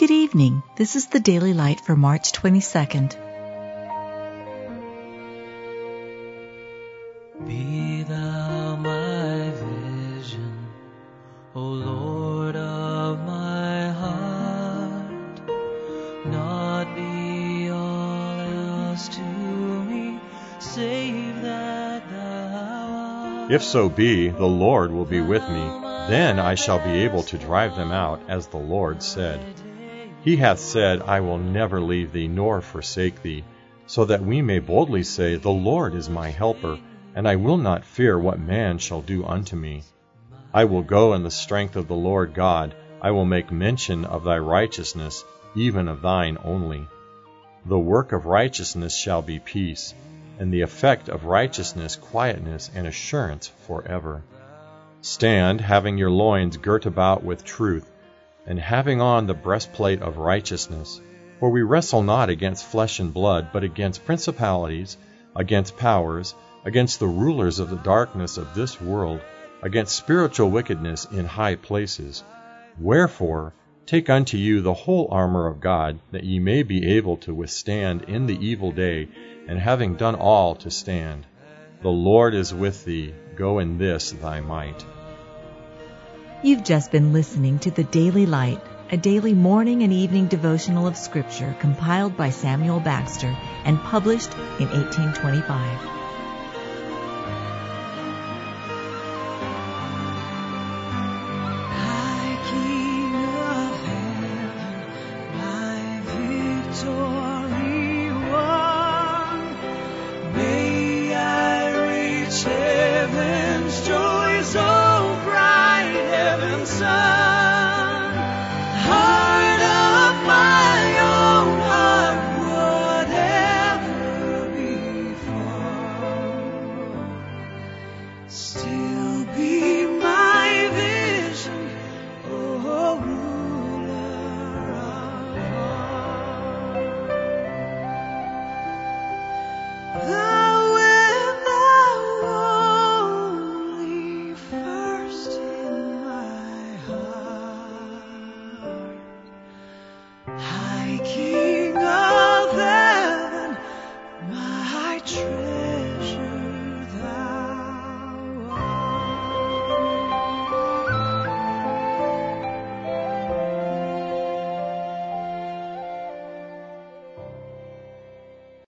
Good evening. This is the Daily Light for March 22nd. Be thou my vision, O Lord of my heart. Not be all else to me, save that thou art. If so be, the Lord will be with me, then I shall be able to drive them out, as the Lord said. He hath said, I will never leave thee nor forsake thee, so that we may boldly say, The Lord is my helper, and I will not fear what man shall do unto me. I will go in the strength of the Lord God, I will make mention of thy righteousness, even of thine only. The work of righteousness shall be peace, and the effect of righteousness quietness and assurance for forever. Stand, having your loins girt about with truth, and having on the breastplate of righteousness. For we wrestle not against flesh and blood, but against principalities, against powers, against the rulers of the darkness of this world, against spiritual wickedness in high places. Wherefore, take unto you the whole armor of God, that ye may be able to withstand in the evil day, and having done all to stand. The Lord is with thee, go in this thy might. You've just been listening to the Daily Light, a daily morning and evening devotional of Scripture compiled by Samuel Bagster and published in 1825. High King sun.